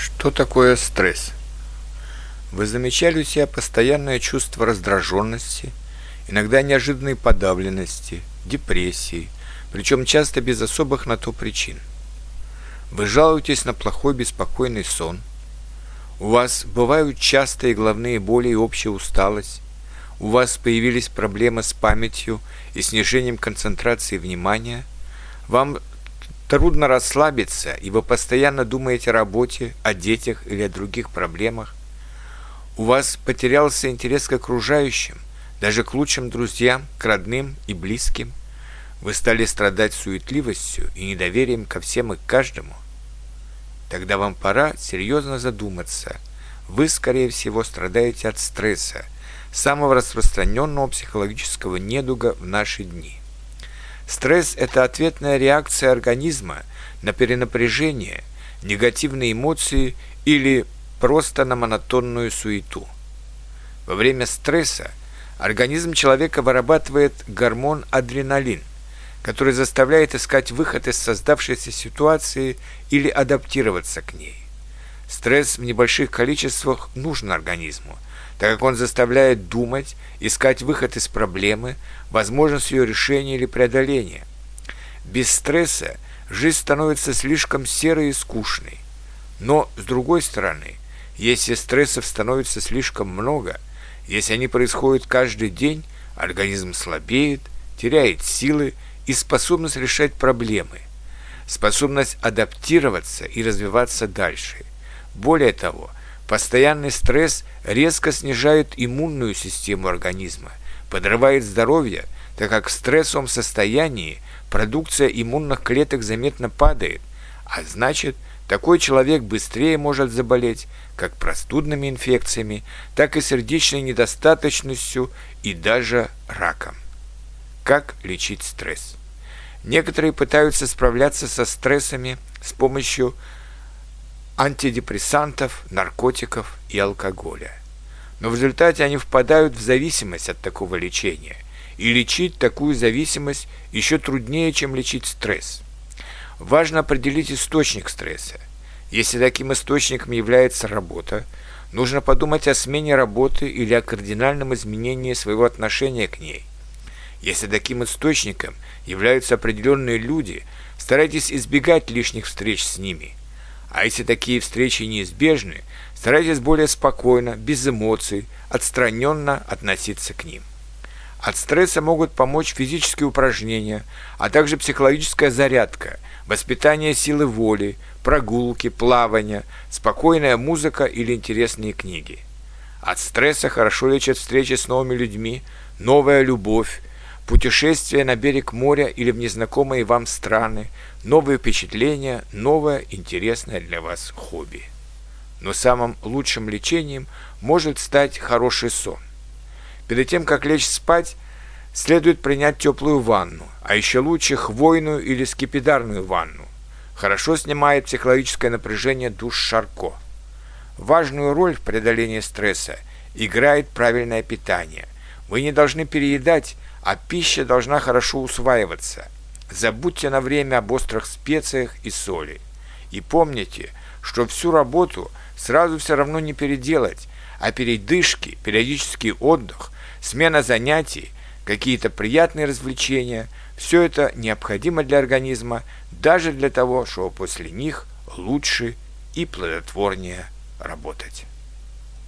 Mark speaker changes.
Speaker 1: Что такое стресс? Вы замечали у себя постоянное чувство раздраженности, иногда неожиданной подавленности, депрессии, причем часто без особых на то причин. Вы жалуетесь на плохой беспокойный сон. У вас бывают частые головные боли и общая усталость. У вас появились проблемы с памятью и снижением концентрации внимания. Вам Трудно расслабиться, и вы постоянно думаете о работе, о детях или о других проблемах. У вас потерялся интерес к окружающим, даже к лучшим друзьям, к родным и близким. Вы стали страдать суетливостью и недоверием ко всем и к каждому. Тогда вам пора серьезно задуматься. Вы, скорее всего, страдаете от стресса, самого распространенного психологического недуга в наши дни. Стресс – это ответная реакция организма на перенапряжение, негативные эмоции или просто на монотонную суету. Во время стресса организм человека вырабатывает гормон адреналин, который заставляет искать выход из создавшейся ситуации или адаптироваться к ней. Стресс в небольших количествах нужен организму – так как он заставляет думать, искать выход из проблемы, возможность ее решения или преодоления. Без стресса жизнь становится слишком серой и скучной. Но, с другой стороны, если стрессов становится слишком много, если они происходят каждый день, организм слабеет, теряет силы и способность решать проблемы, способность адаптироваться и развиваться дальше. Более того, Постоянный стресс резко снижает иммунную систему организма, подрывает здоровье, так как в стрессовом состоянии продукция иммунных клеток заметно падает, а значит, такой человек быстрее может заболеть как простудными инфекциями, так и сердечной недостаточностью и даже раком. Как лечить стресс? Некоторые пытаются справляться со стрессами с помощью антидепрессантов, наркотиков и алкоголя. Но в результате они впадают в зависимость от такого лечения, и лечить такую зависимость еще труднее, чем лечить стресс. Важно определить источник стресса. Если таким источником является работа, нужно подумать о смене работы или о кардинальном изменении своего отношения к ней. Если таким источником являются определенные люди, старайтесь избегать лишних встреч с ними – а если такие встречи неизбежны, старайтесь более спокойно, без эмоций, отстраненно относиться к ним. От стресса могут помочь физические упражнения, а также психологическая зарядка, воспитание силы воли, прогулки, плавание, спокойная музыка или интересные книги. От стресса хорошо лечат встречи с новыми людьми, новая любовь, путешествие на берег моря или в незнакомые вам страны, новые впечатления, новое интересное для вас хобби. Но самым лучшим лечением может стать хороший сон. Перед тем, как лечь спать, следует принять теплую ванну, а еще лучше хвойную или скипидарную ванну. Хорошо снимает психологическое напряжение душ Шарко. Важную роль в преодолении стресса играет правильное питание. Вы не должны переедать, а пища должна хорошо усваиваться. Забудьте на время об острых специях и соли. И помните, что всю работу сразу все равно не переделать, а передышки, периодический отдых, смена занятий, какие-то приятные развлечения – все это необходимо для организма, даже для того, чтобы после них лучше и плодотворнее работать.